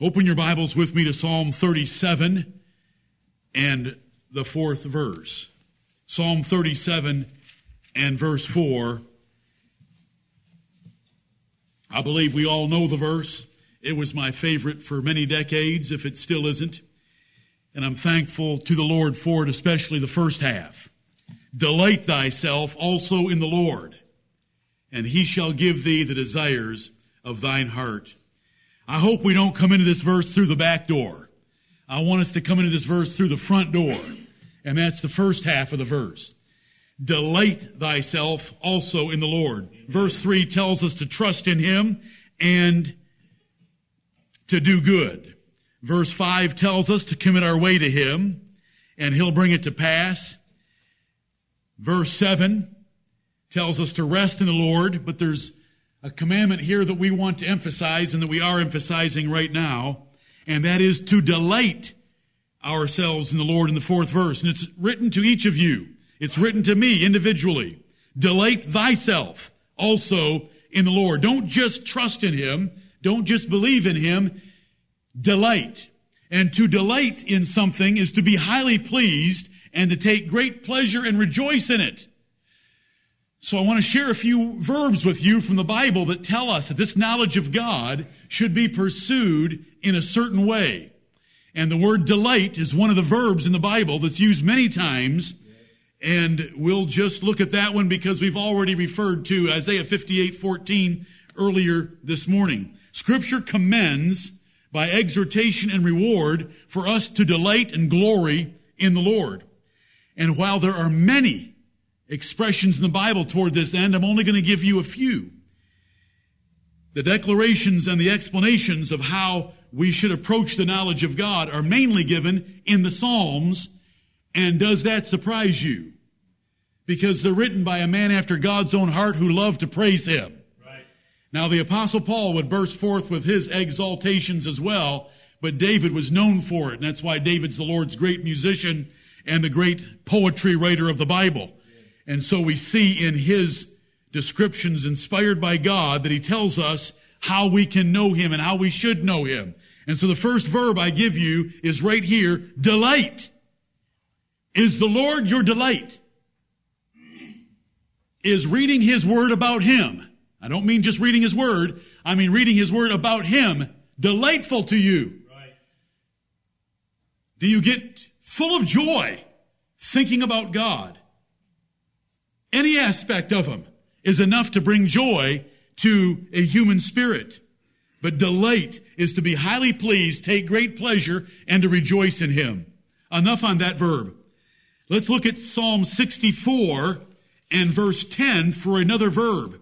Open your Bibles with me to Psalm 37 and the fourth verse. Psalm 37 and verse 4. I believe we all know the verse. It was my favorite for many decades, if it still isn't. And I'm thankful to the Lord for it, especially the first half. Delight thyself also in the Lord, and he shall give thee the desires of thine heart. I hope we don't come into this verse through the back door. I want us to come into this verse through the front door. And that's the first half of the verse. Delight thyself also in the Lord. Verse 3 tells us to trust in Him and to do good. Verse 5 tells us to commit our way to Him and He'll bring it to pass. Verse 7 tells us to rest in the Lord, but there's a commandment here that we want to emphasize and that we are emphasizing right now, and that is to delight ourselves in the Lord in the fourth verse. And it's written to each of you. It's written to me individually. Delight thyself also in the Lord. Don't just trust in Him. Don't just believe in Him. Delight. And to delight in something is to be highly pleased and to take great pleasure and rejoice in it. So I want to share a few verbs with you from the Bible that tell us that this knowledge of God should be pursued in a certain way. And the word delight is one of the verbs in the Bible that's used many times. And we'll just look at that one because we've already referred to Isaiah 58, 14 earlier this morning. Scripture commends by exhortation and reward for us to delight and glory in the Lord. And while there are many expressions in the Bible toward this end. I'm only going to give you a few. The declarations and the explanations of how we should approach the knowledge of God are mainly given in the Psalms. And does that surprise you? Because they're written by a man after God's own heart who loved to praise Him. Right. Now the apostle Paul would burst forth with his exaltations as well, but David was known for it. And that's why David's the Lord's great musician and the great poetry writer of the Bible. And so we see in his descriptions inspired by God that he tells us how we can know him and how we should know him. And so the first verb I give you is right here, delight. Is the Lord your delight? Is reading his word about him. I don't mean just reading his word. I mean reading his word about him delightful to you. Right. Do you get full of joy thinking about God? Any aspect of them is enough to bring joy to a human spirit. But delight is to be highly pleased, take great pleasure, and to rejoice in Him. Enough on that verb. Let's look at Psalm 64 and verse 10 for another verb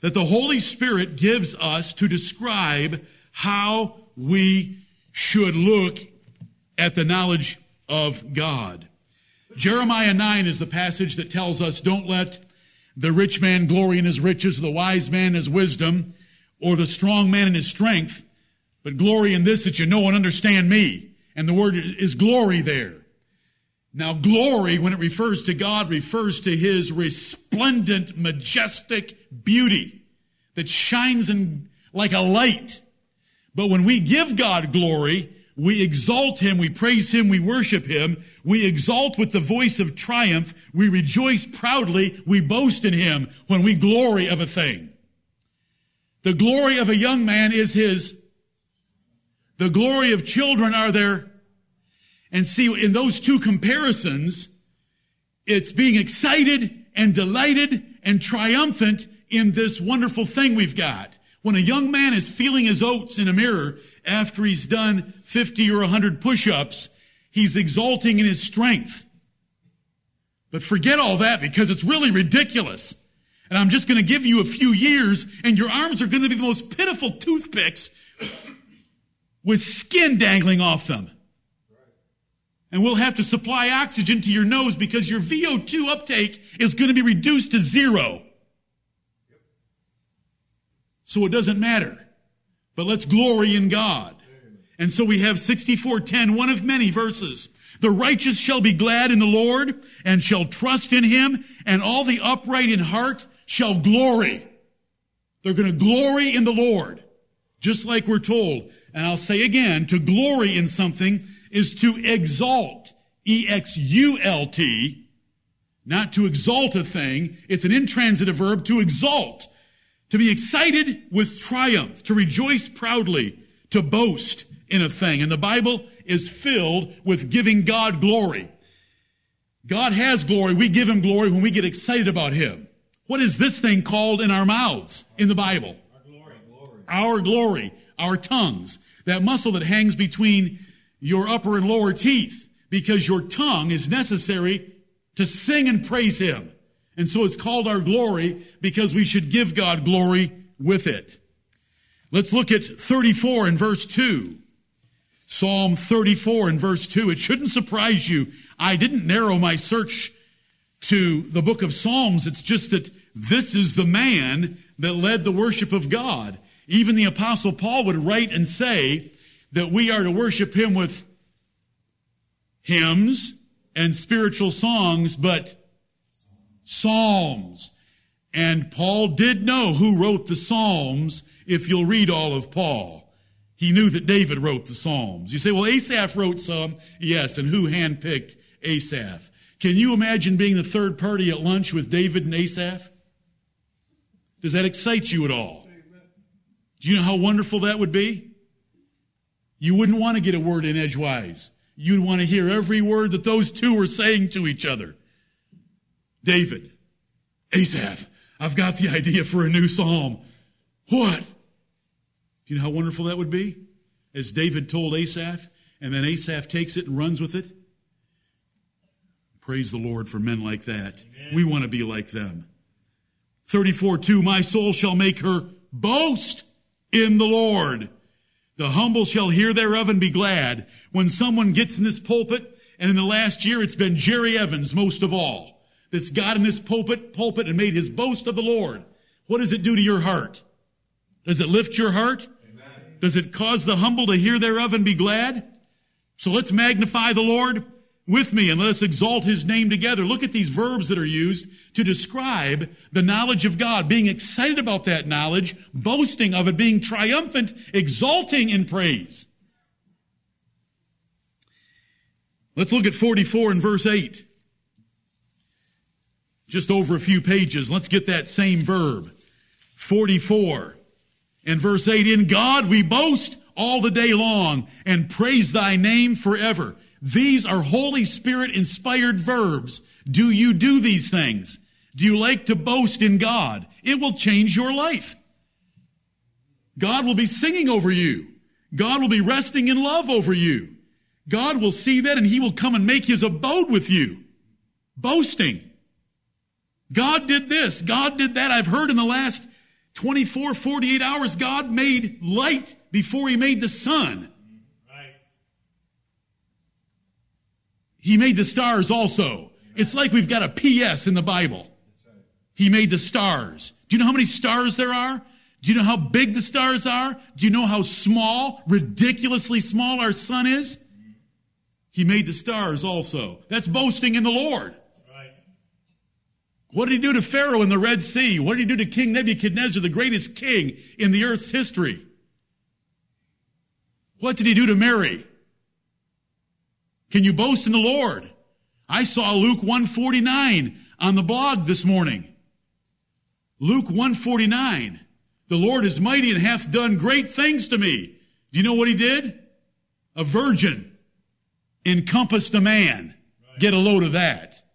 that the Holy Spirit gives us to describe how we should look at the knowledge of God. Jeremiah 9 is the passage that tells us don't let the rich man glory in his riches, the wise man in his wisdom, or the strong man in his strength, but glory in this that you know and understand me. And the word is glory there. Now, glory, when it refers to God, refers to his resplendent, majestic beauty that shines in, like a light. But when we give God glory, we exalt him, we praise him, we worship him, we exalt with the voice of triumph, we rejoice proudly, we boast in him when we glory of a thing. The glory of a young man is his. The glory of children are there. And see, in those two comparisons, it's being excited and delighted and triumphant in this wonderful thing we've got. When a young man is feeling his oats in a mirror after he's done 50 or 100 push-ups, he's exalting in his strength. But forget all that because it's really ridiculous. And I'm just going to give you a few years and your arms are going to be the most pitiful toothpicks with skin dangling off them. And we'll have to supply oxygen to your nose because your VO2 uptake is going to be reduced to zero. So it doesn't matter but let's glory in God. And so we have 64:10, one of many verses. The righteous shall be glad in the Lord and shall trust in him, and all the upright in heart shall glory. They're going to glory in the Lord. Just like we're told, And I'll say again, to glory in something is to exalt. E-X-U-L-T. Not to exalt a thing. It's an intransitive verb to exalt. To be excited with triumph. To rejoice proudly. To boast in a thing. And the Bible is filled with giving God glory. God has glory. We give him glory when we get excited about him. What is this thing called in our mouths in the Bible? Our glory. Our glory. Our tongues. That muscle that hangs between your upper and lower teeth because your tongue is necessary to sing and praise him. And so it's called our glory because we should give God glory with it. Let's look at 34 and verse 2. Psalm 34 and verse 2. It shouldn't surprise you. I didn't narrow my search to the book of Psalms. It's just that this is the man that led the worship of God. Even the apostle Paul would write and say that we are to worship him with hymns and spiritual songs, but psalms. And Paul did know who wrote the psalms if you'll read all of Paul. He knew that David wrote the Psalms. You say, well, Asaph wrote some. Yes, and who handpicked Asaph? Can you imagine being the third party at lunch with David and Asaph? Does that excite you at all? Do you know how wonderful that would be? You wouldn't want to get a word in edgewise. You'd want to hear every word that those two were saying to each other. David, Asaph, I've got the idea for a new psalm. What? Do you know how wonderful that would be? As David told Asaph, and then Asaph takes it and runs with it. Praise the Lord for men like that. Amen. We want to be like them. 34 2 My soul shall make her boast in the Lord. The humble shall hear thereof and be glad. When someone gets in this pulpit, and in the last year it's been Jerry Evans most of all, that's got in this pulpit, pulpit and made his boast of the Lord. What does it do to your heart? Does it lift your heart? Does it cause the humble to hear thereof and be glad? So let's magnify the Lord with me and let us exalt his name together. Look at these verbs that are used to describe the knowledge of God, being excited about that knowledge, boasting of it, being triumphant, exalting in praise. Let's look at 44 and verse 8. Just over a few pages. Let's get that same verb. 44. In verse 8, in God we boast all the day long and praise thy name forever. These are Holy Spirit inspired verbs. Do you do these things? Do you like to boast in God? It will change your life. God will be singing over you. God will be resting in love over you. God will see that and he will come and make his abode with you. Boasting. God did this. God did that. I've heard in the last 24, 48 hours, God made light before he made the sun. Right. He made the stars also. It's like we've got a PS in the Bible. He made the stars. Do you know how many stars there are? Do you know how big the stars are? Do you know how small, ridiculously small our sun is? He made the stars also. That's boasting in the Lord. What did he do to Pharaoh in the Red Sea? What did he do to King Nebuchadnezzar, the greatest king in the earth's history? What did he do to Mary? Can you boast in the Lord? I saw Luke 149 on the blog this morning. Luke 149. The Lord is mighty and hath done great things to me. Do you know what he did? A virgin encompassed a man. Get a load of that.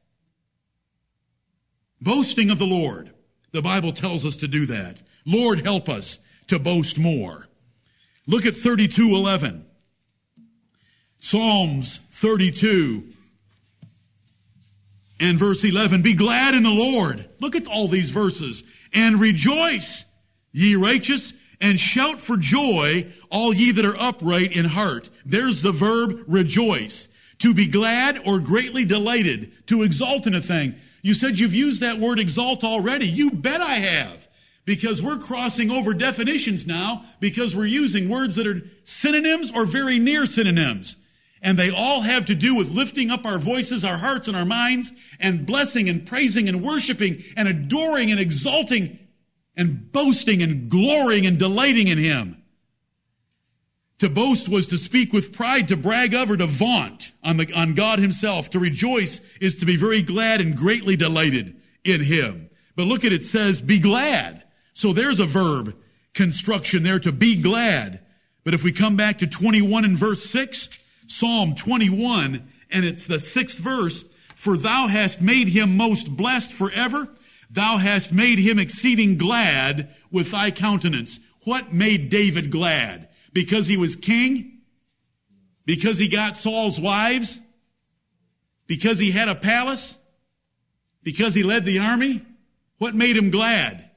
Boasting of the Lord. The Bible tells us to do that. Lord, help us to boast more. Look at 32:11. Psalms 32 and verse 11. Be glad in the Lord. Look at all these verses. And rejoice, ye righteous, and shout for joy, all ye that are upright in heart. There's the verb rejoice. To be glad or greatly delighted, to exalt in a thing. You said you've used that word exalt already. You bet I have. Because we're crossing over definitions now because we're using words that are synonyms or very near synonyms. And they all have to do with lifting up our voices, our hearts, and our minds, and blessing and praising and worshiping and adoring and exalting and boasting and glorying and delighting in Him. To boast was to speak with pride, to brag of or to vaunt on, the, on God himself. To rejoice is to be very glad and greatly delighted in him. But look at it says, be glad. So there's a verb construction there to be glad. But if we come back to 21 and verse 6, Psalm 21, and it's the sixth verse, for thou hast made him most blessed forever. Thou hast made him exceeding glad with thy countenance. What made David glad? Because he was king? Because he got Saul's wives? Because he had a palace? Because he led the army? What made him glad?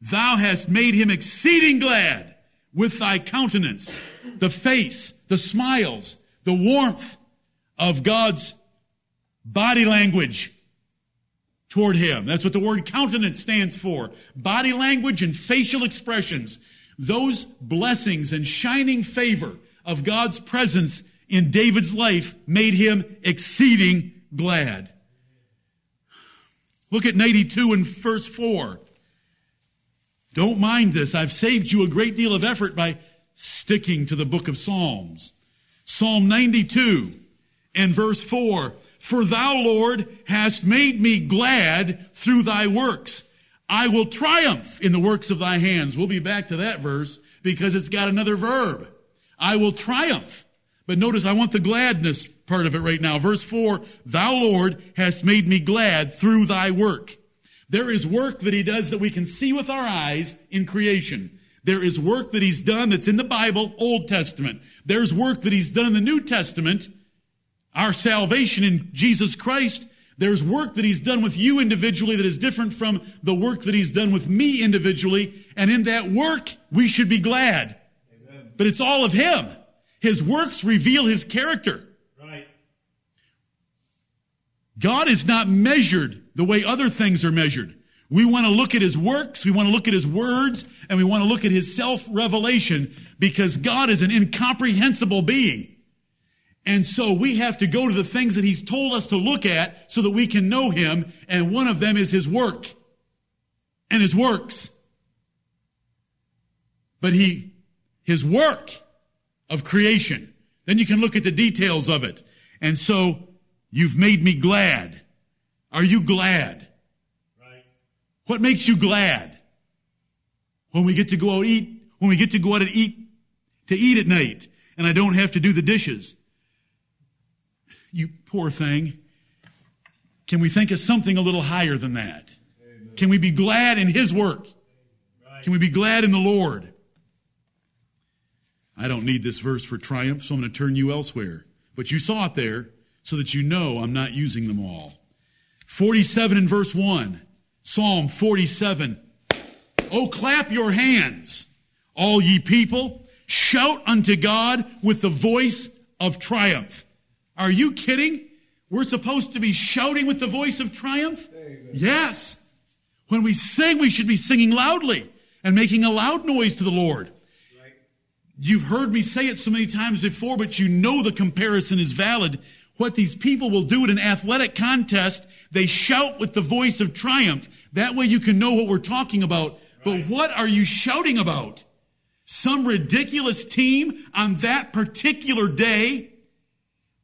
Thou hast made him exceeding glad with thy countenance, the face, the smiles, the warmth of God's body language toward him. That's what the word countenance stands for. Body language and facial expressions. Those blessings and shining favor of God's presence in David's life made him exceeding glad. Look at 92 and verse 4. Don't mind this. I've saved you a great deal of effort by sticking to the book of Psalms. Psalm 92 and verse 4. For thou, Lord, hast made me glad through thy works. I will triumph in the works of thy hands. We'll be back to that verse because it's got another verb. I will triumph. But notice I want the gladness part of it right now. Verse 4, Thou, Lord, hast made me glad through thy work. There is work that he does that we can see with our eyes in creation. There is work that he's done that's in the Bible, Old Testament. There's work that he's done in the New Testament, our salvation in Jesus Christ. There's work that he's done with you individually that is different from the work that he's done with me individually. And in that work, we should be glad. Amen. But it's all of him. His works reveal his character. Right. God is not measured the way other things are measured. We want to look at his works, we want to look at his words, and we want to look at his self-revelation because God is an incomprehensible being. And so we have to go to the things that he's told us to look at so that we can know him, and one of them is his work and his works. But he, his work of creation, then you can look at the details of it. And so you've made me glad. Are you glad? Right. What makes you glad? When we get to go out eat, when we get to go out and eat, to eat at night, and I don't have to do the dishes. You poor thing. Can we think of something a little higher than that? Amen. Can we be glad in His work? Right. Can we be glad in the Lord? I don't need this verse for triumph, so I'm going to turn you elsewhere. But you saw it there so that you know I'm not using them all. 47 and verse 1. Psalm 47. Oh, clap your hands, all ye people. Shout unto God with the voice of triumph. Are you kidding? We're supposed to be shouting with the voice of triumph? Amen. Yes. When we sing, we should be singing loudly and making a loud noise to the Lord. Right. You've heard me say it so many times before, but you know the comparison is valid. What these people will do at an athletic contest they shout with the voice of triumph. That way you can know what we're talking about. Right. But what are you shouting about? Some ridiculous team on that particular day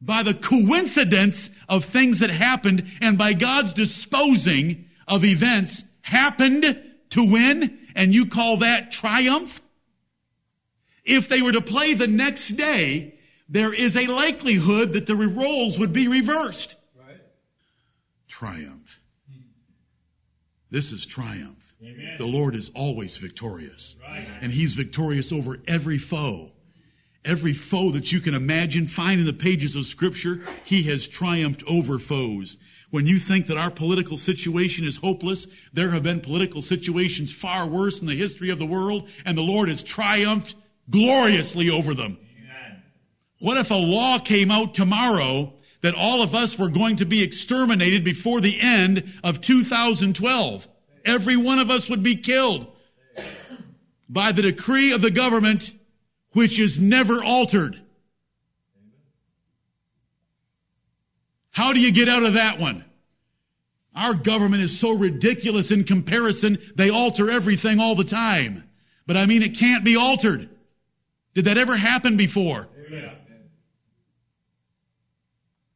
by the coincidence of things that happened and by God's disposing of events happened to win and you call that triumph? If they were to play the next day, there is a likelihood that the roles would be reversed triumph. This is triumph. Amen. The Lord is always victorious. Right. And He's victorious over every foe. Every foe that you can imagine, find in the pages of Scripture, He has triumphed over foes. When you think that our political situation is hopeless, there have been political situations far worse in the history of the world, and the Lord has triumphed gloriously over them. Amen. What if a law came out tomorrow that all of us were going to be exterminated before the end of 2012. Every one of us would be killed by the decree of the government, which is never altered. How do you get out of that one? Our government is so ridiculous in comparison, they alter everything all the time. But I mean, it can't be altered. Did that ever happen before?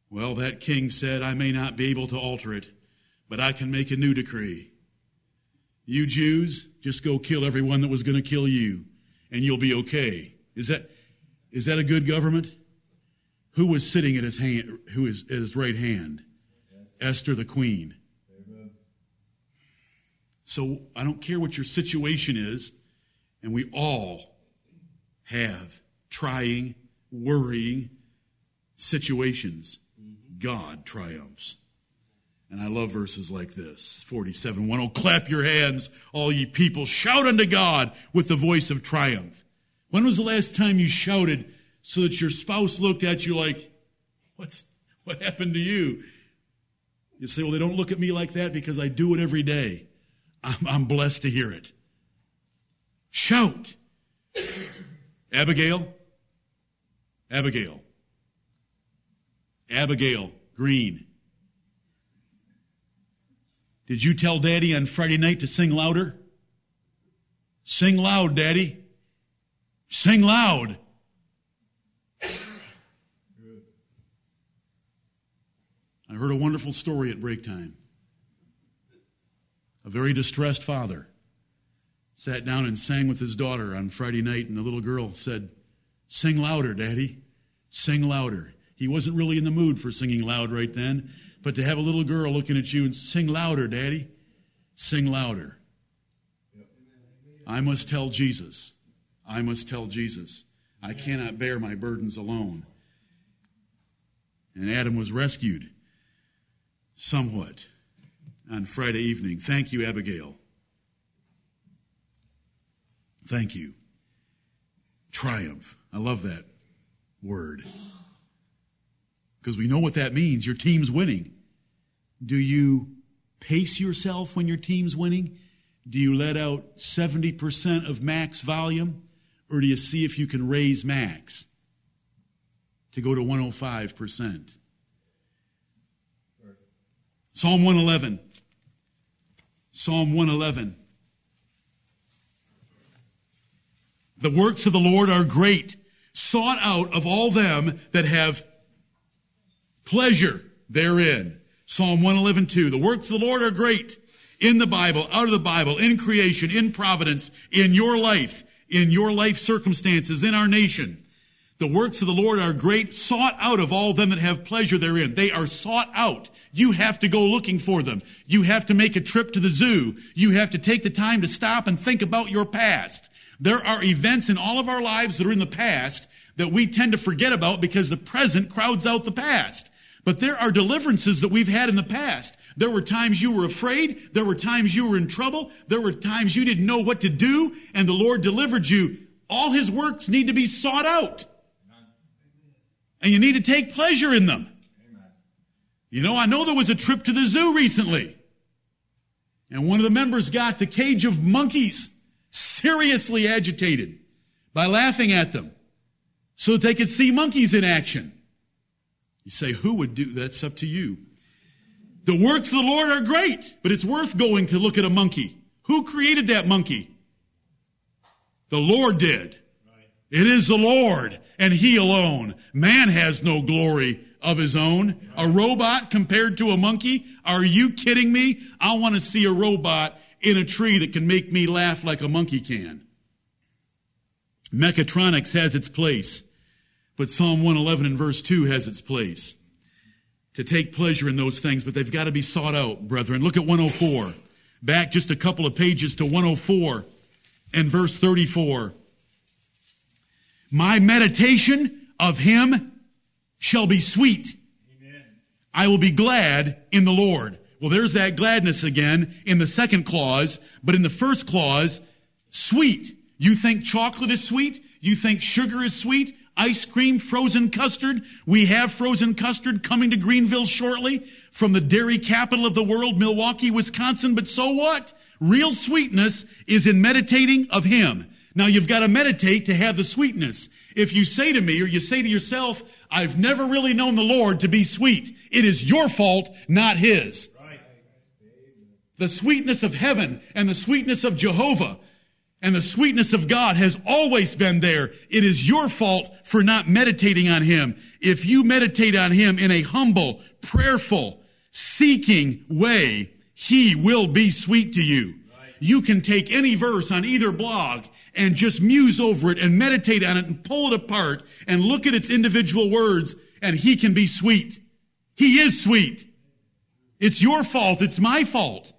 Well, that king said, I may not be able to alter it, but I can make a new decree. You Jews, just go kill everyone that was going to kill you, and you'll be okay. Is that, is that a good government? Who was sitting at his hand, who is at his right hand? Esther the queen. Amen. So I don't care what your situation is, and we all have trying, worrying situations. God triumphs. And I love verses like this 47 1. Oh, clap your hands, all ye people. Shout unto God with the voice of triumph. When was the last time you shouted so that your spouse looked at you like, What's, what happened to you? You say, Well, they don't look at me like that because I do it every day. I'm, I'm blessed to hear it. Shout. Abigail. Abigail. Abigail Green. Did you tell Daddy on Friday night to sing louder? Sing loud, Daddy. Sing loud. I heard a wonderful story at break time. A very distressed father sat down and sang with his daughter on Friday night, and the little girl said, Sing louder, Daddy. Sing louder. He wasn't really in the mood for singing loud right then, but to have a little girl looking at you and sing louder, Daddy, sing louder. I must tell Jesus. I must tell Jesus. I cannot bear my burdens alone. And Adam was rescued somewhat on Friday evening. Thank you, Abigail. Thank you. Triumph. I love that word because we know what that means. Your team's winning. Do you pace yourself when your team's winning? Do you let out 70% of max volume? Or do you see if you can raise max to go to 105%? Psalm 111. Psalm 111. The works of the Lord are great, sought out of all them that have pleasure therein. Psalm 111:2. The works of the Lord are great in the Bible, out of the Bible, in creation, in providence, in your life, in your life circumstances, in our nation. The works of the Lord are great, sought out of all them that have pleasure therein. They are sought out. You have to go looking for them. You have to make a trip to the zoo. You have to take the time to stop and think about your past. There are events in all of our lives that are in the past that we tend to forget about because the present crowds out the past. But there are deliverances that we've had in the past. There were times you were afraid. There were times you were in trouble. There were times you didn't know what to do and the Lord delivered you. All His works need to be sought out. And you need to take pleasure in them. You know, I know there was a trip to the zoo recently. And one of the members got the cage of monkeys seriously agitated by laughing at them so that they could see monkeys in action. You say, who would do that's up to you. The works of the Lord are great, but it's worth going to look at a monkey. Who created that monkey? The Lord did. It is the Lord and He alone. Man has no glory of his own. A robot compared to a monkey? Are you kidding me? I want to see a robot in a tree that can make me laugh like a monkey can. Mechatronics has its place. But Psalm 111 and verse 2 has its place. To take pleasure in those things, but they've got to be sought out, brethren. Look at 104. Back just a couple of pages to 104 and verse 34. My meditation of him shall be sweet. Amen. I will be glad in the Lord. Well, there's that gladness again in the second clause, but in the first clause, sweet. You think chocolate is sweet? You think sugar is sweet? Ice cream, frozen custard. We have frozen custard coming to Greenville shortly from the dairy capital of the world, Milwaukee, Wisconsin. But so what? Real sweetness is in meditating of Him. Now you've got to meditate to have the sweetness. If you say to me or you say to yourself, I've never really known the Lord to be sweet, it is your fault, not His. The sweetness of heaven and the sweetness of Jehovah And the sweetness of God has always been there. It is your fault for not meditating on Him. If you meditate on Him in a humble, prayerful, seeking way, He will be sweet to you. You can take any verse on either blog and just muse over it and meditate on it and pull it apart and look at its individual words and He can be sweet. He is sweet. It's your fault. It's my fault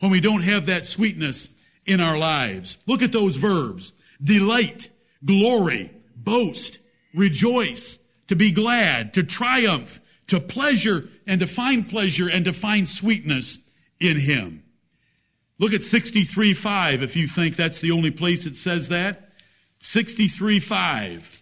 when we don't have that sweetness in our lives. Look at those verbs. Delight, glory, boast, rejoice, to be glad, to triumph, to pleasure, and to find pleasure and to find sweetness in Him. Look at 63.5 if you think that's the only place it says that. 63.5.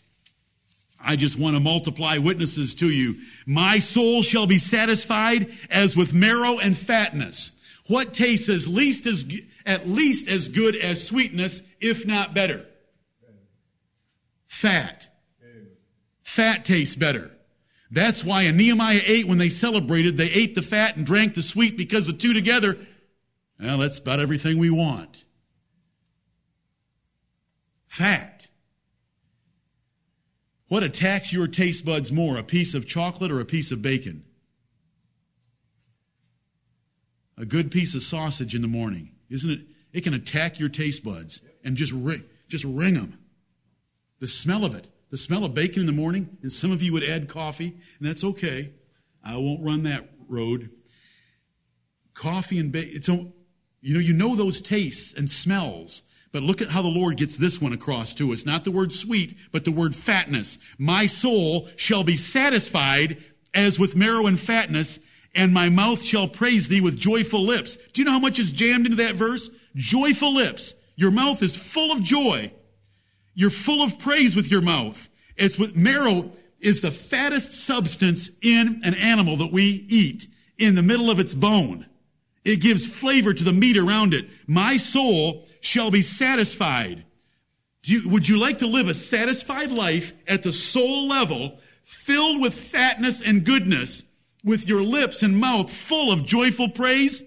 I just want to multiply witnesses to you. My soul shall be satisfied as with marrow and fatness. What tastes as least as, at least as good as sweetness, if not better? Fat. Fat tastes better. That's why in Nehemiah 8, when they celebrated, they ate the fat and drank the sweet because the two together, well, that's about everything we want. Fat. What attacks your taste buds more, a piece of chocolate or a piece of bacon? A good piece of sausage in the morning, isn't it? It can attack your taste buds and just ring, just ring them. The smell of it, the smell of bacon in the morning, and some of you would add coffee, and that's okay. I won't run that road. Coffee and bacon, it's, you know, you know those tastes and smells. But look at how the Lord gets this one across to us. Not the word sweet, but the word fatness. My soul shall be satisfied as with marrow and fatness, and my mouth shall praise thee with joyful lips. Do you know how much is jammed into that verse? Joyful lips. Your mouth is full of joy. You're full of praise with your mouth. It's what marrow is the fattest substance in an animal that we eat in the middle of its bone. It gives flavor to the meat around it. My soul shall be satisfied. You, would you like to live a satisfied life at the soul level, filled with fatness and goodness, with your lips and mouth full of joyful praise?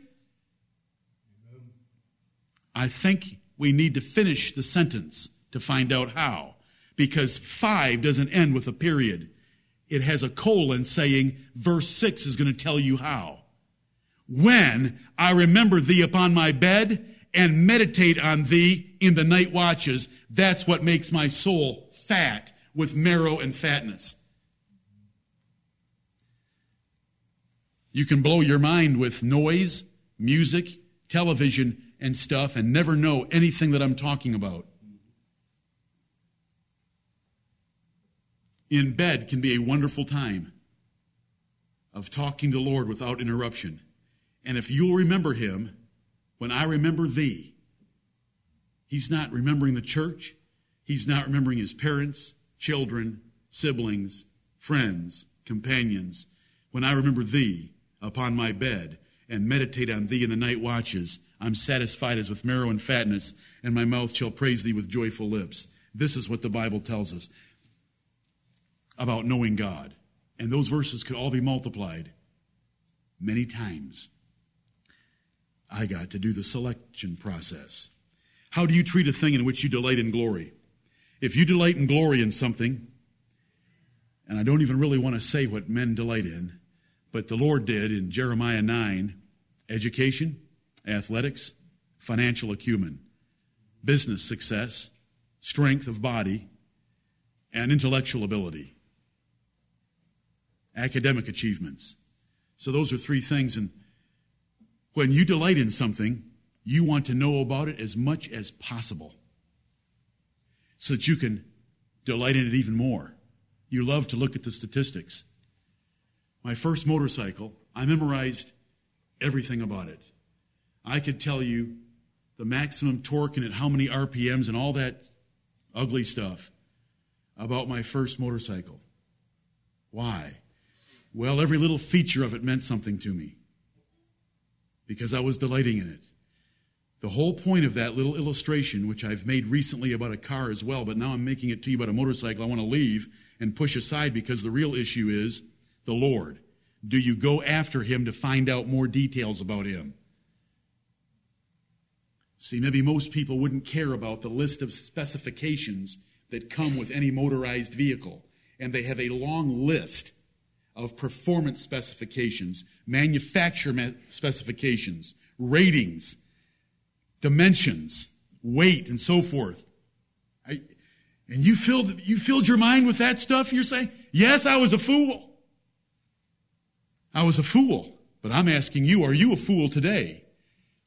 I think we need to finish the sentence to find out how. Because five doesn't end with a period. It has a colon saying verse six is going to tell you how. When I remember thee upon my bed and meditate on thee in the night watches, that's what makes my soul fat with marrow and fatness. You can blow your mind with noise, music, television, and stuff and never know anything that I'm talking about. In bed can be a wonderful time of talking to Lord without interruption. And if you'll remember him, when I remember thee, he's not remembering the church. He's not remembering his parents, children, siblings, friends, companions. When I remember thee upon my bed and meditate on thee in the night watches, I'm satisfied as with marrow and fatness, and my mouth shall praise thee with joyful lips. This is what the Bible tells us about knowing God. And those verses could all be multiplied many times. I got to do the selection process. How do you treat a thing in which you delight in glory? If you delight in glory in something, and I don't even really want to say what men delight in, but the Lord did in Jeremiah 9 education, athletics, financial acumen, business success, strength of body, and intellectual ability, academic achievements. So those are three things, and when you delight in something, you want to know about it as much as possible so that you can delight in it even more. You love to look at the statistics. My first motorcycle, I memorized everything about it. I could tell you the maximum torque and at how many RPMs and all that ugly stuff about my first motorcycle. Why? Well, every little feature of it meant something to me because I was delighting in it. The whole point of that little illustration, which I've made recently about a car as well, but now I'm making it to you about a motorcycle, I want to leave and push aside because the real issue is the Lord. Do you go after him to find out more details about him? See, maybe most people wouldn't care about the list of specifications that come with any motorized vehicle. And they have a long list of performance specifications, manufacturer specifications, ratings, dimensions, weight, and so forth. I, and you filled, you filled your mind with that stuff, you're saying? Yes, I was a fool. I was a fool. But I'm asking you, are you a fool today?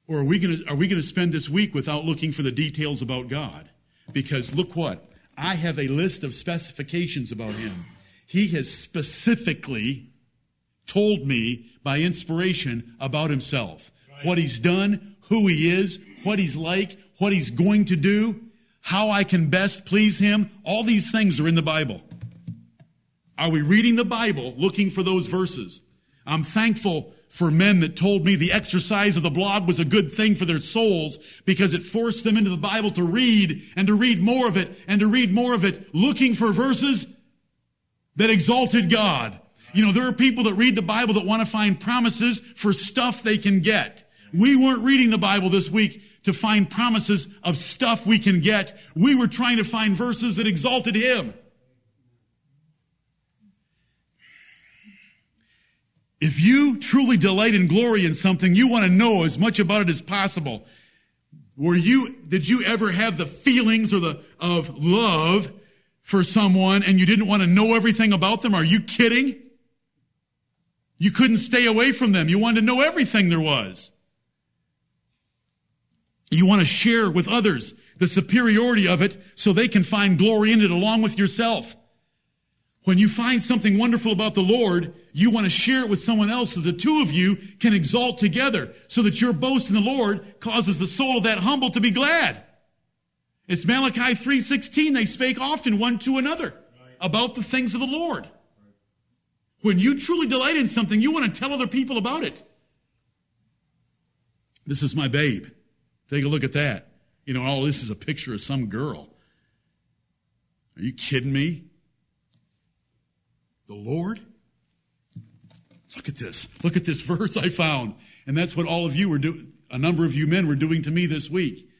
Or are we we gonna spend this week without looking for the details about God? Because look what? I have a list of specifications about Him. He has specifically told me by inspiration about Himself. What He's done, who He is, what He's like, what He's going to do, how I can best please Him. All these things are in the Bible. Are we reading the Bible looking for those verses? I'm thankful for men that told me the exercise of the blog was a good thing for their souls because it forced them into the Bible to read and to read more of it and to read more of it, looking for verses that exalted God. You know, there are people that read the Bible that want to find promises for stuff they can get. We weren't reading the Bible this week to find promises of stuff we can get. We were trying to find verses that exalted Him. If you truly delight in glory in something, you want to know as much about it as possible. Were you, did you ever have the feelings or the, of love for someone and you didn't want to know everything about them? Are you kidding? You couldn't stay away from them. You wanted to know everything there was. You want to share with others the superiority of it so they can find glory in it along with yourself. When you find something wonderful about the Lord, you want to share it with someone else so the two of you can exalt together so that your boast in the Lord causes the soul of that humble to be glad. It's Malachi 3.16. They spake often one to another about the things of the Lord. When you truly delight in something, you want to tell other people about it. This is my babe. Take a look at that. You know, all this is a picture of some girl. Are you kidding me? The Lord? Look at this. Look at this verse I found. And that's what all of you were doing. A number of you men were doing to me this week.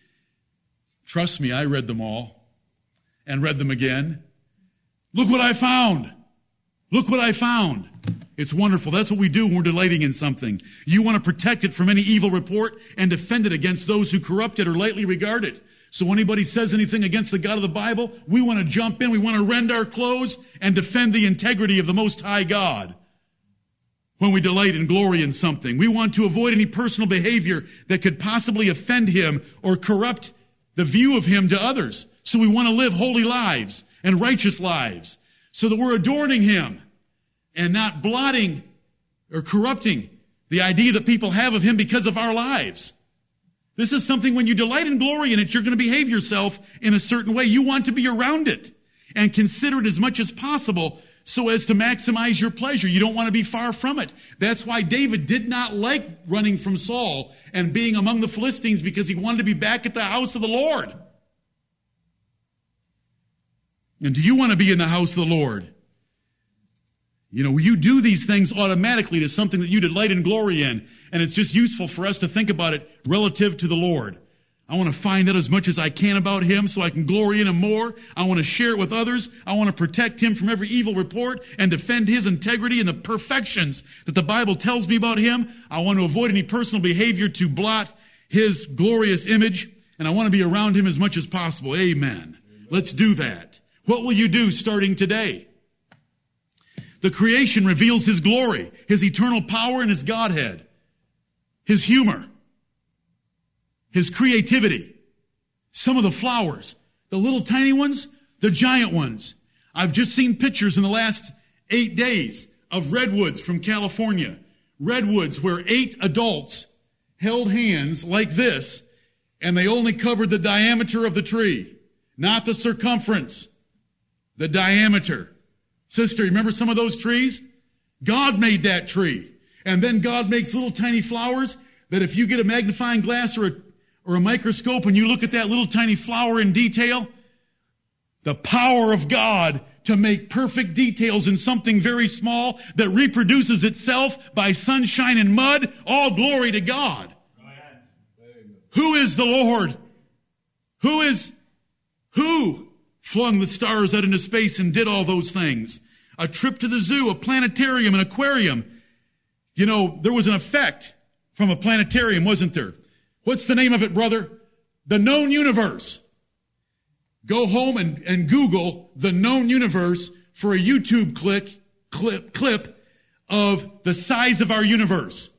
Trust me, I read them all and read them again. Look what I found. Look what I found. It's wonderful. That's what we do when we're delighting in something. You want to protect it from any evil report and defend it against those who corrupt it or lightly regard it. So when anybody says anything against the God of the Bible, we want to jump in, we want to rend our clothes and defend the integrity of the Most High God. When we delight in glory in something, we want to avoid any personal behavior that could possibly offend Him or corrupt the view of Him to others. So we want to live holy lives and righteous lives so that we're adorning Him and not blotting or corrupting the idea that people have of Him because of our lives. This is something when you delight and glory in it, you're going to behave yourself in a certain way. You want to be around it and consider it as much as possible so as to maximize your pleasure. You don't want to be far from it. That's why David did not like running from Saul and being among the Philistines because he wanted to be back at the house of the Lord. And do you want to be in the house of the Lord? You know, you do these things automatically to something that you delight and glory in. And it's just useful for us to think about it relative to the Lord. I want to find out as much as I can about Him so I can glory in Him more. I want to share it with others. I want to protect Him from every evil report and defend His integrity and the perfections that the Bible tells me about Him. I want to avoid any personal behavior to blot His glorious image. And I want to be around Him as much as possible. Amen. Let's do that. What will you do starting today? The creation reveals His glory, His eternal power, and His Godhead, His humor, His creativity. Some of the flowers, the little tiny ones, the giant ones. I've just seen pictures in the last eight days of redwoods from California. Redwoods where eight adults held hands like this and they only covered the diameter of the tree, not the circumference, the diameter. Sister, remember some of those trees? God made that tree. And then God makes little tiny flowers that if you get a magnifying glass or a, or a microscope and you look at that little tiny flower in detail, the power of God to make perfect details in something very small that reproduces itself by sunshine and mud, all glory to God. Who is the Lord? Who is, who flung the stars out into space and did all those things? A trip to the zoo, a planetarium, an aquarium. You know, there was an effect from a planetarium, wasn't there? What's the name of it, brother? The known universe. Go home and, and Google the known universe for a YouTube click, clip, clip of the size of our universe.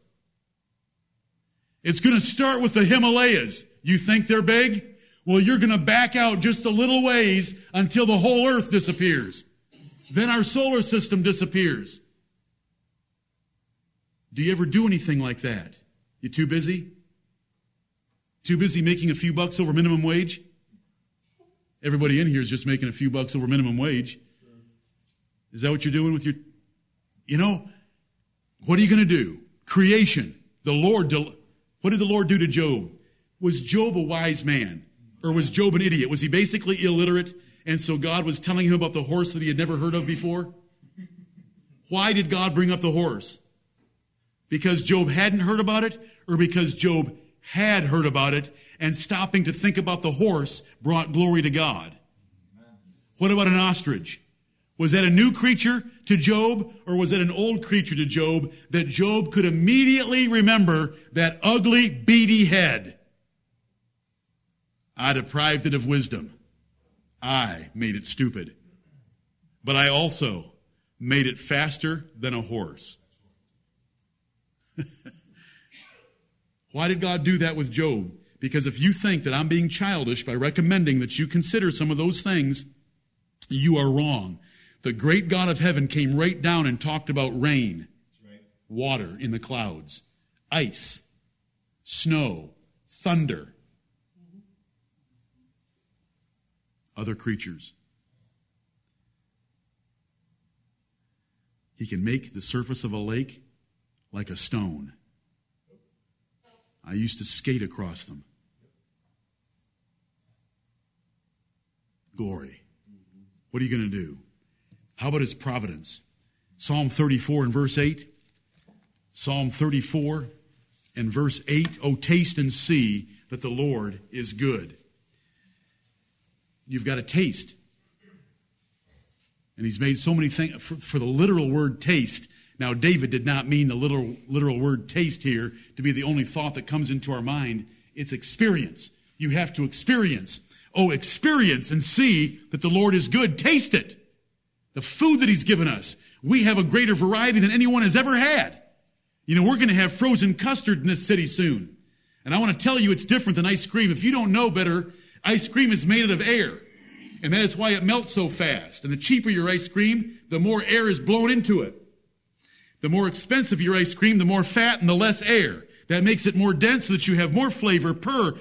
It's going to start with the Himalayas. You think they're big? Well, you're going to back out just a little ways until the whole earth disappears. Then our solar system disappears. Do you ever do anything like that? You too busy? Too busy making a few bucks over minimum wage? Everybody in here is just making a few bucks over minimum wage. Is that what you're doing with your, you know, what are you going to do? Creation. The Lord, what did the Lord do to Job? Was Job a wise man? Or was Job an idiot? Was he basically illiterate? And so God was telling him about the horse that he had never heard of before? Why did God bring up the horse? Because Job hadn't heard about it or because Job had heard about it and stopping to think about the horse brought glory to God? What about an ostrich? Was that a new creature to Job or was it an old creature to Job that Job could immediately remember that ugly, beady head? I deprived it of wisdom. I made it stupid. But I also made it faster than a horse. Why did God do that with Job? Because if you think that I'm being childish by recommending that you consider some of those things, you are wrong. The great God of heaven came right down and talked about rain, water in the clouds, ice, snow, thunder, other creatures. He can make the surface of a lake like a stone. I used to skate across them. Glory. What are you going to do? How about his providence? Psalm 34 and verse 8. Psalm 34 and verse 8. Oh, taste and see that the Lord is good. You've got to taste. And he's made so many things for, for, the literal word taste. Now, David did not mean the literal, literal word taste here to be the only thought that comes into our mind. It's experience. You have to experience. Oh, experience and see that the Lord is good. Taste it. The food that he's given us. We have a greater variety than anyone has ever had. You know, we're going to have frozen custard in this city soon. And I want to tell you it's different than ice cream. If you don't know better, ice cream is made out of air. And that is why it melts so fast. And the cheaper your ice cream, the more air is blown into it. The more expensive your ice cream, the more fat and the less air. That makes it more dense so that you have more flavor per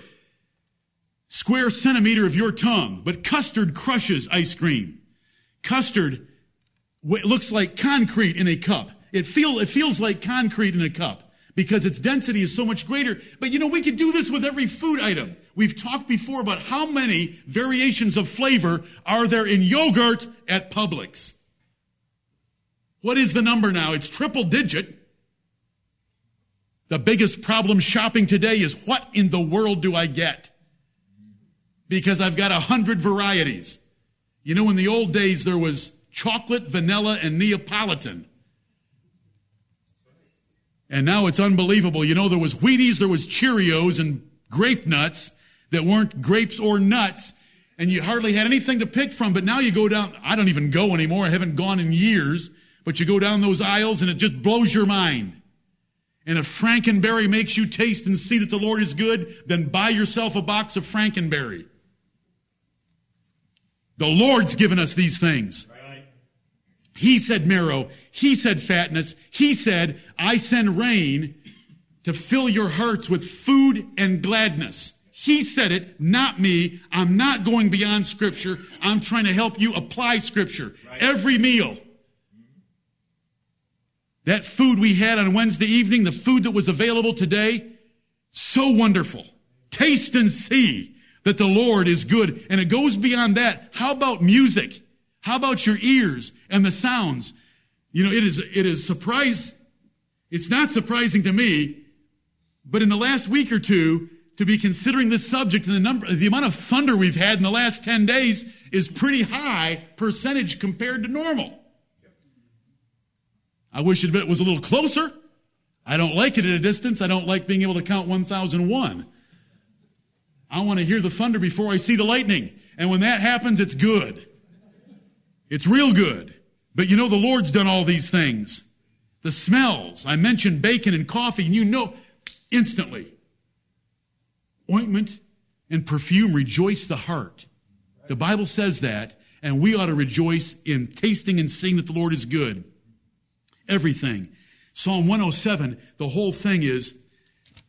square centimeter of your tongue. But custard crushes ice cream. Custard looks like concrete in a cup. It, feel, it feels like concrete in a cup because its density is so much greater. But you know, we could do this with every food item. We've talked before about how many variations of flavor are there in yogurt at Publix. What is the number now? It's triple digit. The biggest problem shopping today is what in the world do I get? Because I've got a hundred varieties. You know, in the old days there was chocolate, vanilla, and Neapolitan. And now it's unbelievable. You know, there was Wheaties, there was Cheerios and grape nuts that weren't grapes or nuts. And you hardly had anything to pick from. But now you go down, I don't even go anymore. I haven't gone in years. But you go down those aisles and it just blows your mind. And if Frankenberry makes you taste and see that the Lord is good, then buy yourself a box of Frankenberry. The Lord's given us these things. He said marrow. He said fatness. He said, I send rain to fill your hearts with food and gladness. He said it, not me. I'm not going beyond scripture. I'm trying to help you apply scripture. Right. Every meal. That food we had on Wednesday evening, the food that was available today, so wonderful. Taste and see that the Lord is good. And it goes beyond that. How about music? How about your ears and the sounds? You know, it is, it is surprise. It's not surprising to me, but in the last week or two, to be considering this subject and the number, the amount of thunder we've had in the last 10 days is pretty high percentage compared to normal. I wish it was a little closer. I don't like it at a distance. I don't like being able to count 1001. I want to hear the thunder before I see the lightning. And when that happens, it's good. It's real good. But you know, the Lord's done all these things. The smells. I mentioned bacon and coffee, and you know instantly. Ointment and perfume rejoice the heart. The Bible says that, and we ought to rejoice in tasting and seeing that the Lord is good. Everything. Psalm 107, the whole thing is,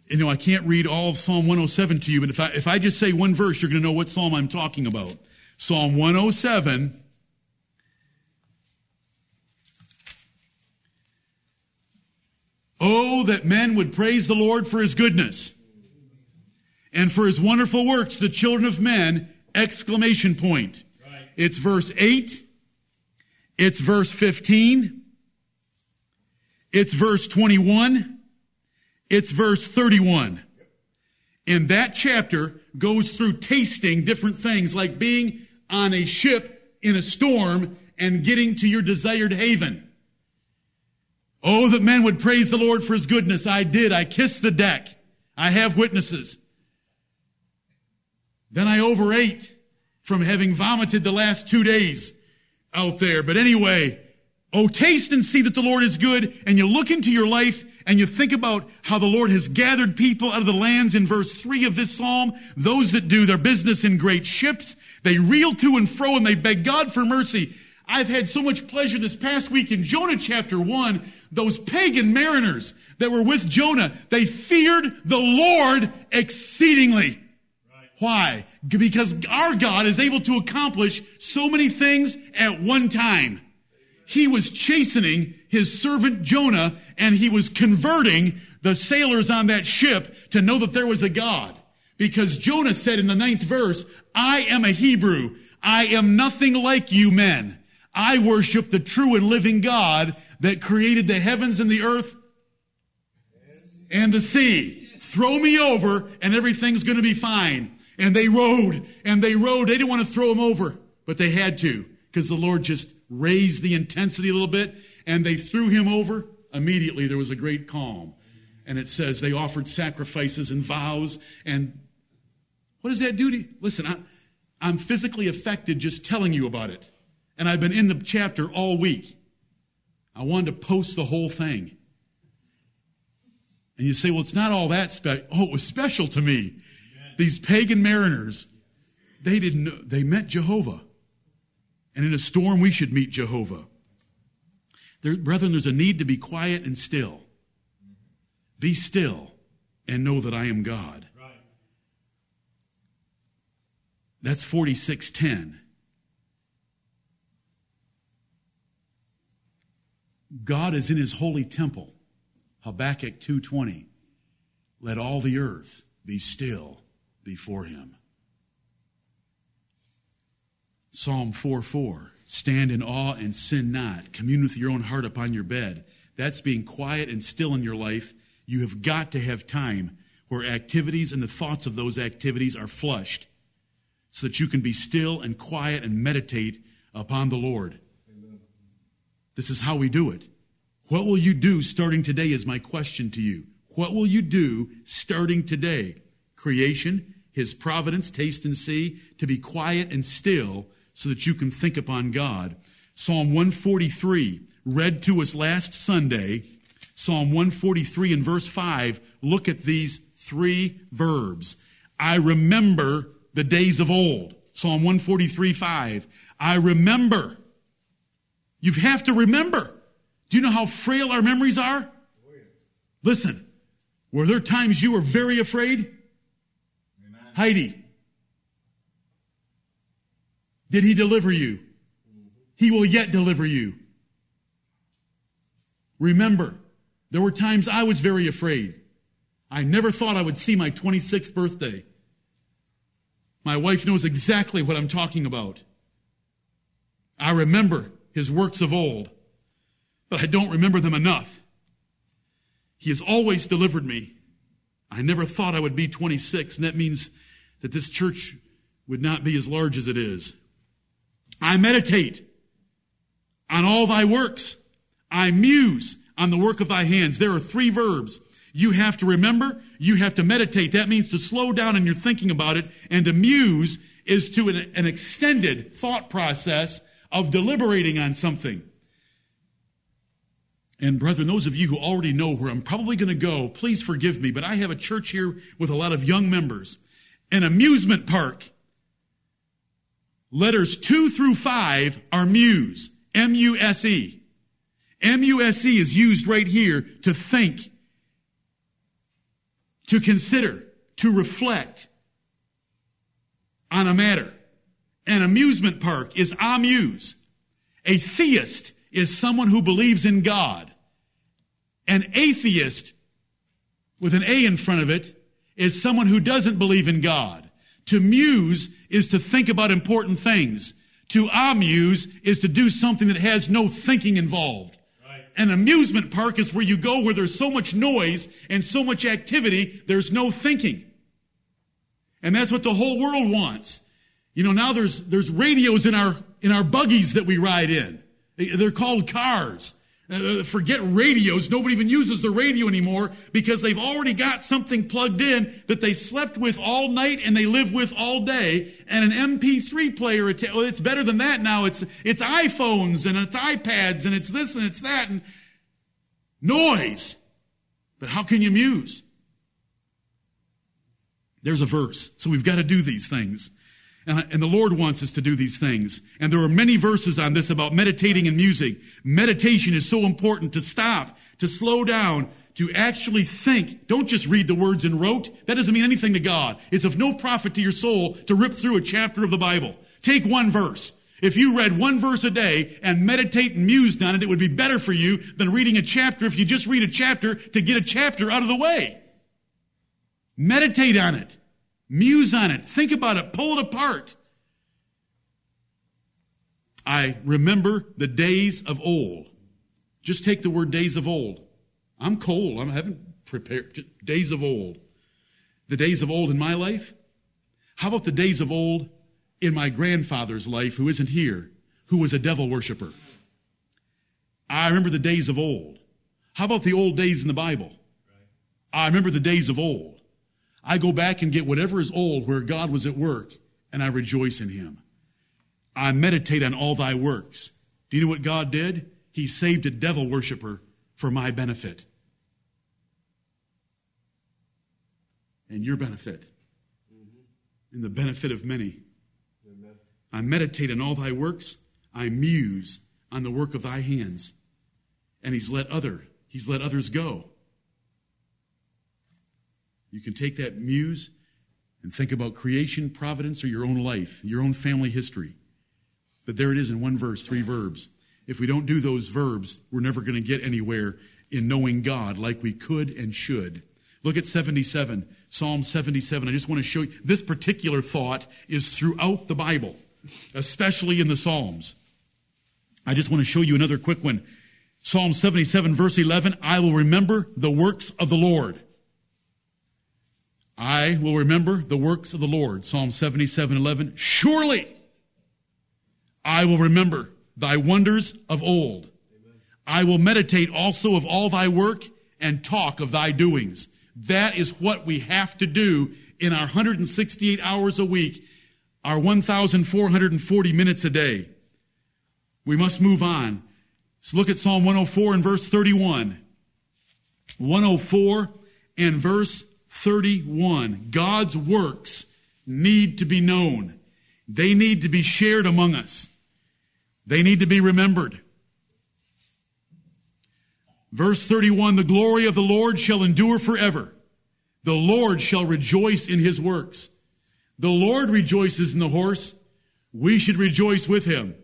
you know, I can't read all of Psalm 107 to you, but if I, if I just say one verse, you're going to know what Psalm I'm talking about. Psalm 107, Oh, that men would praise the Lord for his goodness and for his wonderful works, the children of men, exclamation point. Right. It's verse 8. It's verse 15. It's verse 21. It's verse 31. And that chapter goes through tasting different things like being on a ship in a storm and getting to your desired haven. Oh, that men would praise the Lord for his goodness. I did. I kissed the deck. I have witnesses. Then I overate from having vomited the last two days out there. But anyway, oh, taste and see that the Lord is good. And you look into your life and you think about how the Lord has gathered people out of the lands in verse three of this psalm. Those that do their business in great ships, they reel to and fro and they beg God for mercy. I've had so much pleasure this past week in Jonah chapter one those pagan mariners that were with Jonah, they feared the Lord exceedingly. Right. Why? Because our God is able to accomplish so many things at one time. He was chastening his servant Jonah and he was converting the sailors on that ship to know that there was a God. Because Jonah said in the ninth verse, I am a Hebrew. I am nothing like you men. I worship the true and living God that created the heavens and the earth and the sea. Throw me over and everything's going to be fine. And they rowed and they rowed. They didn't want to throw him over, but they had to because the Lord just raised the intensity a little bit and they threw him over. Immediately there was a great calm. And it says they offered sacrifices and vows. And what does that do to you? Listen, I, I'm physically affected just telling you about it. And I've been in the chapter all week. I wanted to post the whole thing. And you say, well, it's not all that special. Oh, it was special to me. These pagan mariners, they didn't know, they met Jehovah. And in a storm, we should meet Jehovah. There, brethren, there's a need to be quiet and still. Be still and know that I am God. Right. That's 4610. God is in his holy temple. Habakkuk 2:20. Let all the earth be still before him. Psalm 4:4. Stand in awe and sin not. Commune with your own heart upon your bed. That's being quiet and still in your life. You have got to have time where activities and the thoughts of those activities are flushed so that you can be still and quiet and meditate upon the Lord. This is how we do it. What will you do starting today is my question to you. What will you do starting today? Creation, His providence, taste and see, to be quiet and still so that you can think upon God. Psalm 143, read to us last Sunday. Psalm 143 and verse 5, look at these three verbs. I remember the days of old. Psalm 143, 5. I remember you have to remember. Do you know how frail our memories are? Listen, were there times you were very afraid? Amen. Heidi, did he deliver you? He will yet deliver you. Remember, there were times I was very afraid. I never thought I would see my 26th birthday. My wife knows exactly what I'm talking about. I remember his works of old, but I don't remember them enough. He has always delivered me. I never thought I would be 26, and that means that this church would not be as large as it is. I meditate on all thy works. I muse on the work of thy hands. There are three verbs. You have to remember, you have to meditate. That means to slow down in your thinking about it, and to muse is to an, an extended thought process of deliberating on something. And brethren, those of you who already know where I'm probably going to go, please forgive me, but I have a church here with a lot of young members. An amusement park. Letters two through five are muse. M-U-S-E. M-U-S-E is used right here to think, to consider, to reflect on a matter. An amusement park is amuse. A theist is someone who believes in God. An atheist with an A in front of it is someone who doesn't believe in God. To muse is to think about important things. To amuse is to do something that has no thinking involved. Right. An amusement park is where you go where there's so much noise and so much activity, there's no thinking. And that's what the whole world wants. You know, now there's, there's radios in our, in our buggies that we ride in. They're called cars. Uh, forget radios. Nobody even uses the radio anymore because they've already got something plugged in that they slept with all night and they live with all day. And an MP3 player, it's better than that now. It's, it's iPhones and it's iPads and it's this and it's that and noise. But how can you muse? There's a verse. So we've got to do these things. And, and, the Lord wants us to do these things. And there are many verses on this about meditating and music. Meditation is so important to stop, to slow down, to actually think. Don't just read the words in rote. That doesn't mean anything to God. It's of no profit to your soul to rip through a chapter of the Bible. Take one verse. If you read one verse a day and meditate and mused on it, it would be better for you than reading a chapter if you just read a chapter to get a chapter out of the way. Meditate on it. Muse on it. Think about it. Pull it apart. I remember the days of old. Just take the word days of old. I'm cold. I haven't prepared. Days of old. The days of old in my life? How about the days of old in my grandfather's life who isn't here, who was a devil worshiper? I remember the days of old. How about the old days in the Bible? I remember the days of old. I go back and get whatever is old where God was at work, and I rejoice in him. I meditate on all thy works. Do you know what God did? He saved a devil worshiper for my benefit. And your benefit. Mm-hmm. And the benefit of many. Amen. I meditate on all thy works. I muse on the work of thy hands. And he's let other, he's let others go. You can take that muse and think about creation, providence, or your own life, your own family history. But there it is in one verse, three verbs. If we don't do those verbs, we're never going to get anywhere in knowing God like we could and should. Look at 77, Psalm 77. I just want to show you this particular thought is throughout the Bible, especially in the Psalms. I just want to show you another quick one. Psalm 77, verse 11 I will remember the works of the Lord. I will remember the works of the Lord. Psalm 77, 11. Surely I will remember thy wonders of old. Amen. I will meditate also of all thy work and talk of thy doings. That is what we have to do in our 168 hours a week, our 1,440 minutes a day. We must move on. Let's look at Psalm 104 and verse 31. 104 and verse 31. God's works need to be known. They need to be shared among us. They need to be remembered. Verse 31, the glory of the Lord shall endure forever. The Lord shall rejoice in his works. The Lord rejoices in the horse. We should rejoice with him.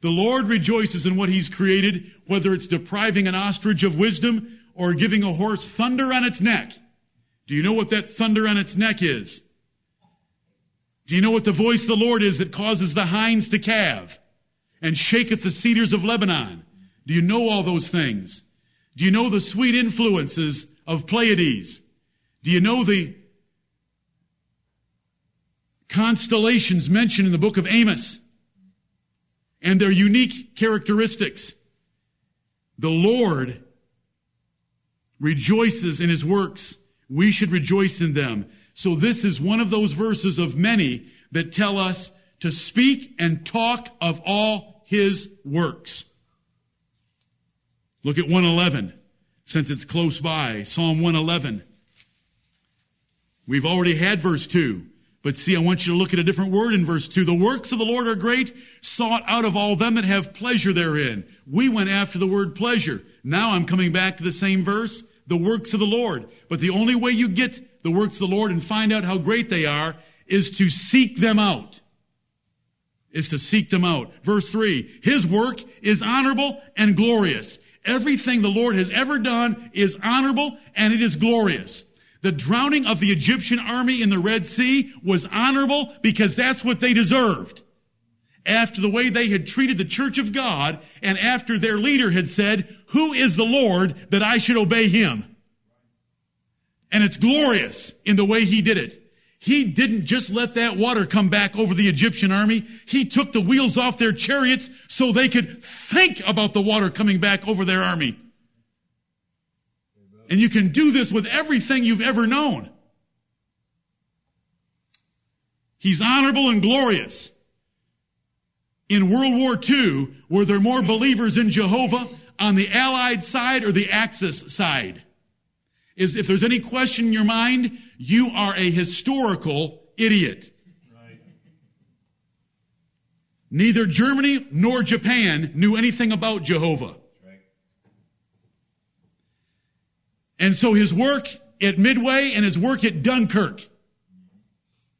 The Lord rejoices in what he's created, whether it's depriving an ostrich of wisdom or giving a horse thunder on its neck. Do you know what that thunder on its neck is? Do you know what the voice of the Lord is that causes the hinds to calve and shaketh the cedars of Lebanon? Do you know all those things? Do you know the sweet influences of Pleiades? Do you know the constellations mentioned in the book of Amos and their unique characteristics? The Lord rejoices in his works. We should rejoice in them. So this is one of those verses of many that tell us to speak and talk of all his works. Look at 111, since it's close by. Psalm 111. We've already had verse 2. But see, I want you to look at a different word in verse 2. The works of the Lord are great, sought out of all them that have pleasure therein. We went after the word pleasure. Now I'm coming back to the same verse, the works of the Lord. But the only way you get the works of the Lord and find out how great they are is to seek them out. Is to seek them out. Verse 3. His work is honorable and glorious. Everything the Lord has ever done is honorable and it is glorious. The drowning of the Egyptian army in the Red Sea was honorable because that's what they deserved. After the way they had treated the church of God and after their leader had said, who is the Lord that I should obey him? And it's glorious in the way he did it. He didn't just let that water come back over the Egyptian army. He took the wheels off their chariots so they could think about the water coming back over their army. And you can do this with everything you've ever known. He's honorable and glorious. In World War II, were there more believers in Jehovah on the Allied side or the Axis side? Is if there's any question in your mind, you are a historical idiot. Right. Neither Germany nor Japan knew anything about Jehovah. Right. And so his work at Midway and his work at Dunkirk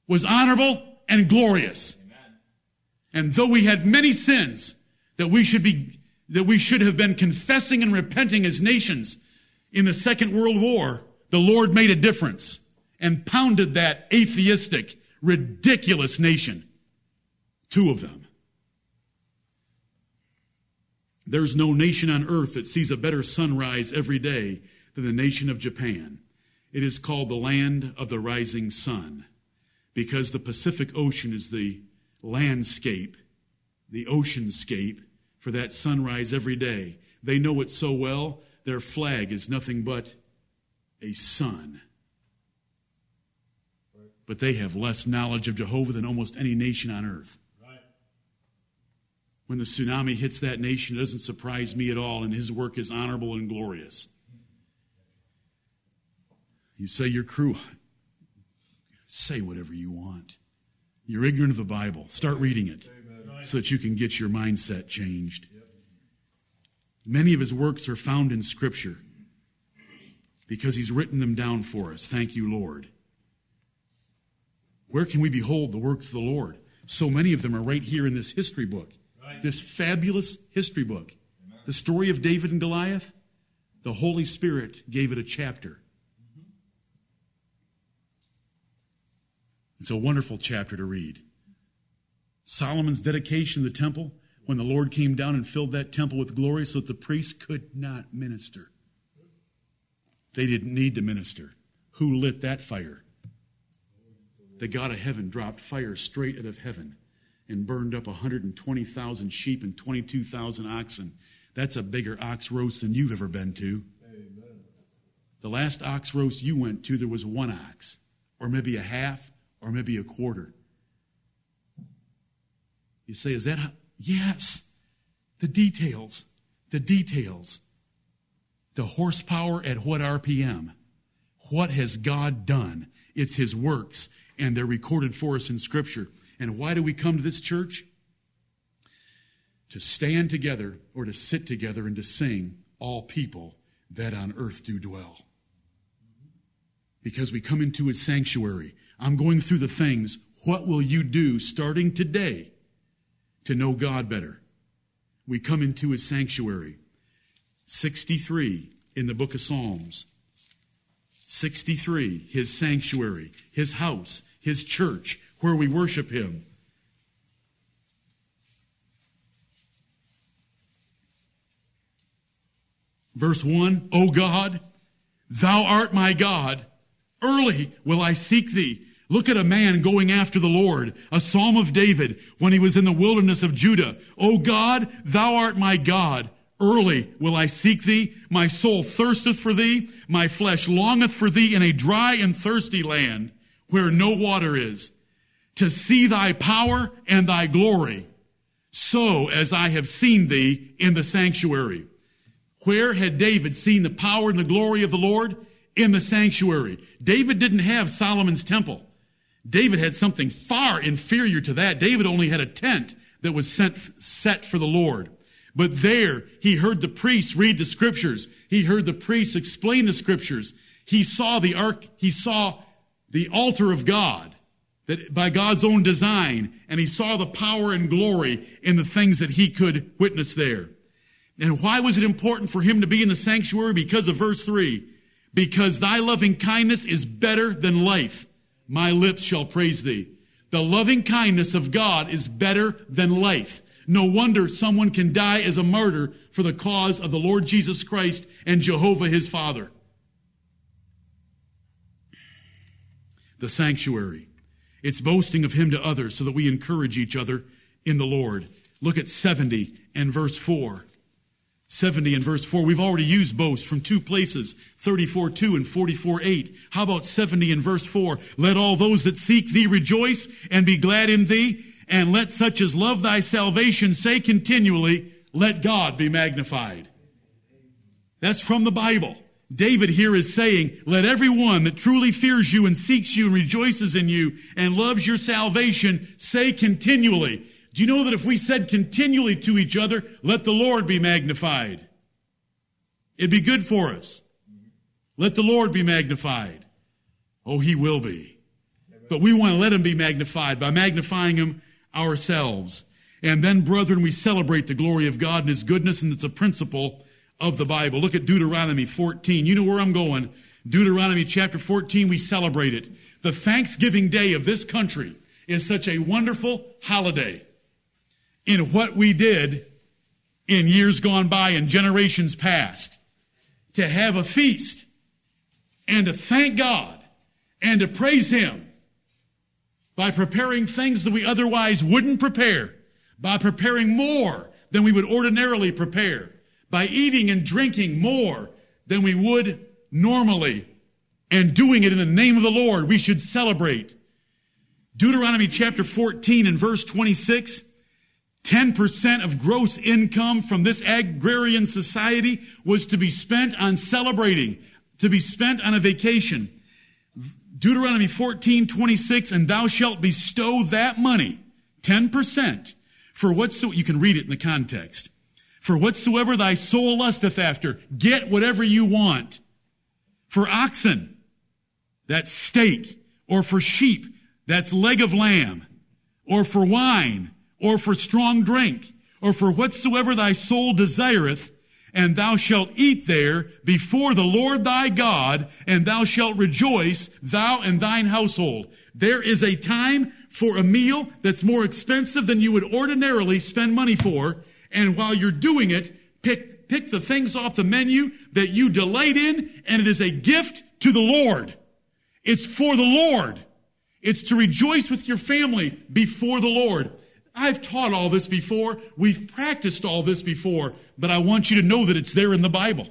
was honorable and glorious. Amen. And though we had many sins that we should be, that we should have been confessing and repenting as nations in the Second World War, the Lord made a difference and pounded that atheistic, ridiculous nation. Two of them. There's no nation on earth that sees a better sunrise every day than the nation of Japan. It is called the land of the rising sun because the Pacific Ocean is the landscape, the oceanscape for that sunrise every day. They know it so well, their flag is nothing but a sun. But they have less knowledge of Jehovah than almost any nation on earth. When the tsunami hits that nation, it doesn't surprise me at all, and his work is honorable and glorious. You say your crew, say whatever you want. You're ignorant of the Bible. Start reading it so that you can get your mindset changed. Many of his works are found in Scripture because he's written them down for us. Thank you, Lord. Where can we behold the works of the Lord? So many of them are right here in this history book, this fabulous history book. The story of David and Goliath, the Holy Spirit gave it a chapter. Mm-hmm. It's a wonderful chapter to read. Solomon's dedication of the temple, when the Lord came down and filled that temple with glory so that the priests could not minister. They didn't need to minister. Who lit that fire? The God of heaven dropped fire straight out of heaven and burned up 120,000 sheep and 22,000 oxen. That's a bigger ox roast than you've ever been to. Amen. The last ox roast you went to, there was one ox, or maybe a half, or maybe a quarter. You say, is that how? Yes. The details. The details. The horsepower at what RPM? What has God done? It's His works, and they're recorded for us in Scripture. And why do we come to this church? To stand together or to sit together and to sing, All people that on earth do dwell. Because we come into His sanctuary I'm going through the things. What will you do starting today to know God better? We come into his sanctuary. 63 in the book of Psalms. 63, his sanctuary, his house, his church, where we worship him. Verse 1 O God, thou art my God. Early will I seek thee. Look at a man going after the Lord, a psalm of David when he was in the wilderness of Judah. O God, thou art my God. Early will I seek thee. My soul thirsteth for thee. My flesh longeth for thee in a dry and thirsty land where no water is to see thy power and thy glory so as I have seen thee in the sanctuary. Where had David seen the power and the glory of the Lord? In the sanctuary. David didn't have Solomon's temple. David had something far inferior to that. David only had a tent that was sent, set for the Lord. But there, he heard the priests read the scriptures. He heard the priests explain the scriptures. He saw the ark, he saw the altar of God that by God's own design, and he saw the power and glory in the things that he could witness there. And why was it important for him to be in the sanctuary? Because of verse three. Because thy loving kindness is better than life my lips shall praise thee. The loving kindness of God is better than life. No wonder someone can die as a martyr for the cause of the Lord Jesus Christ and Jehovah his Father. The sanctuary. It's boasting of him to others so that we encourage each other in the Lord. Look at 70 and verse 4. 70 and verse 4. We've already used boast from two places, 34 2 and 44 8. How about 70 and verse 4? Let all those that seek thee rejoice and be glad in thee, and let such as love thy salvation say continually, let God be magnified. That's from the Bible. David here is saying, let everyone that truly fears you and seeks you and rejoices in you and loves your salvation say continually, do you know that if we said continually to each other, let the Lord be magnified, it'd be good for us. Let the Lord be magnified. Oh, he will be. But we want to let him be magnified by magnifying him ourselves. And then, brethren, we celebrate the glory of God and his goodness, and it's a principle of the Bible. Look at Deuteronomy 14. You know where I'm going. Deuteronomy chapter 14, we celebrate it. The Thanksgiving Day of this country is such a wonderful holiday in what we did in years gone by and generations past. To have a feast and to thank God and to praise Him by preparing things that we otherwise wouldn't prepare, by preparing more than we would ordinarily prepare, by eating and drinking more than we would normally, and doing it in the name of the Lord, we should celebrate. Deuteronomy chapter 14 and verse 26 10% of gross income from this agrarian society was to be spent on celebrating, to be spent on a vacation. Deuteronomy 14, 26, and thou shalt bestow that money, 10%, for whatsoever, you can read it in the context. For whatsoever thy soul lusteth after, get whatever you want. For oxen, that's steak, or for sheep, that's leg of lamb, or for wine, or for strong drink, or for whatsoever thy soul desireth, and thou shalt eat there before the Lord thy God, and thou shalt rejoice, thou and thine household. There is a time for a meal that's more expensive than you would ordinarily spend money for, and while you're doing it, pick, pick the things off the menu that you delight in, and it is a gift to the Lord. It's for the Lord. It's to rejoice with your family before the Lord. I've taught all this before. We've practiced all this before, but I want you to know that it's there in the Bible.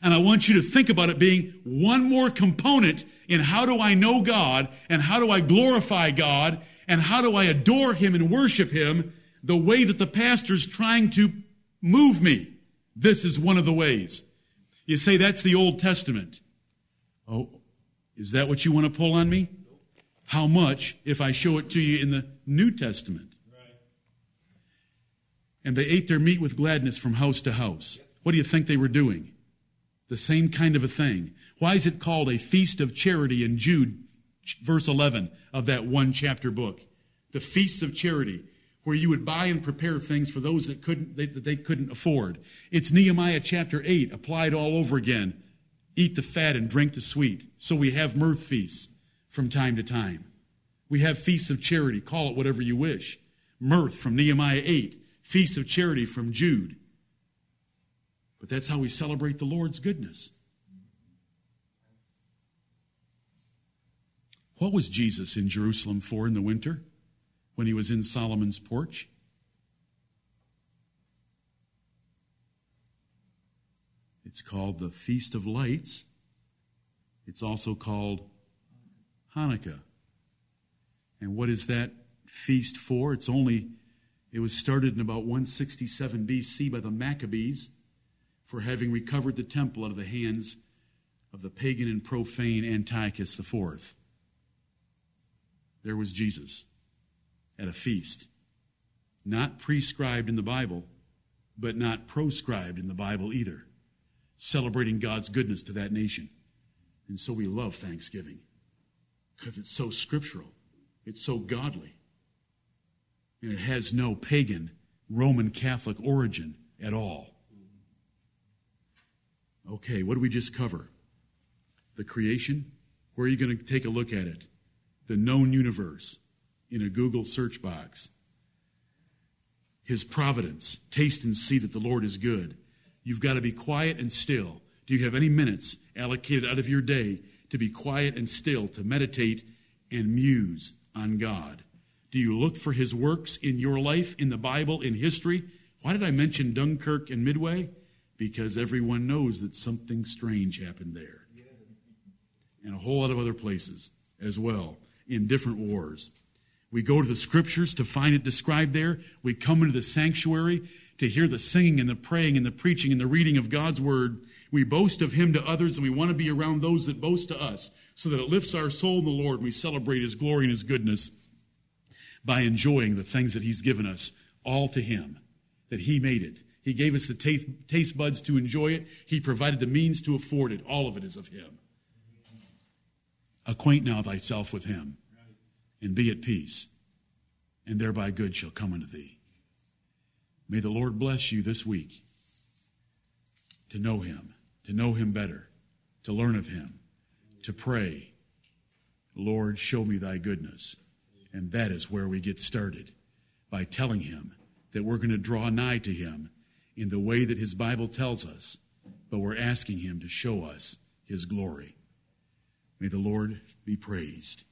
And I want you to think about it being one more component in how do I know God and how do I glorify God and how do I adore Him and worship Him the way that the pastor's trying to move me. This is one of the ways. You say that's the Old Testament. Oh, is that what you want to pull on me? How much if I show it to you in the New Testament? Right. And they ate their meat with gladness from house to house. What do you think they were doing? The same kind of a thing. Why is it called a feast of charity in Jude, verse 11 of that one chapter book? The feast of charity, where you would buy and prepare things for those that couldn't, that they couldn't afford. It's Nehemiah chapter 8 applied all over again. Eat the fat and drink the sweet. So we have mirth feasts from time to time. We have feasts of charity, call it whatever you wish. Mirth from Nehemiah 8, feast of charity from Jude. But that's how we celebrate the Lord's goodness. What was Jesus in Jerusalem for in the winter when he was in Solomon's porch? It's called the Feast of Lights. It's also called Hanukkah. And what is that feast for? It's only, it was started in about 167 BC by the Maccabees for having recovered the temple out of the hands of the pagan and profane Antiochus IV there was Jesus at a feast. Not prescribed in the Bible, but not proscribed in the Bible either. Celebrating God's goodness to that nation. And so we love Thanksgiving because it's so scriptural, it's so godly, and it has no pagan Roman Catholic origin at all. Okay, what do we just cover? The creation? Where are you going to take a look at it? the known universe in a Google search box. His providence. Taste and see that the Lord is good. You've got to be quiet and still. Do you have any minutes allocated out of your day to be quiet and still, to meditate and muse on God? Do you look for His works in your life, in the Bible, in history? Why did I mention Dunkirk and Midway? Because everyone knows that something strange happened there. And a whole lot of other places as well in different wars. We go to the scriptures to find it described there. We come into the sanctuary to hear the singing and the praying and the preaching and the reading of God's word. We boast of him to others and we want to be around those that boast to us so that it lifts our soul in the Lord and we celebrate his glory and his goodness by enjoying the things that he's given us all to him, that he made it. He gave us the taste, taste buds to enjoy it. He provided the means to afford it. All of it is of him. Acquaint now thyself with him and be at peace, and thereby good shall come unto thee. May the Lord bless you this week to know him, to know him better, to learn of him, to pray, Lord, show me thy goodness. And that is where we get started by telling him that we're going to draw nigh to him in the way that his Bible tells us, but we're asking him to show us his glory. May the Lord be praised.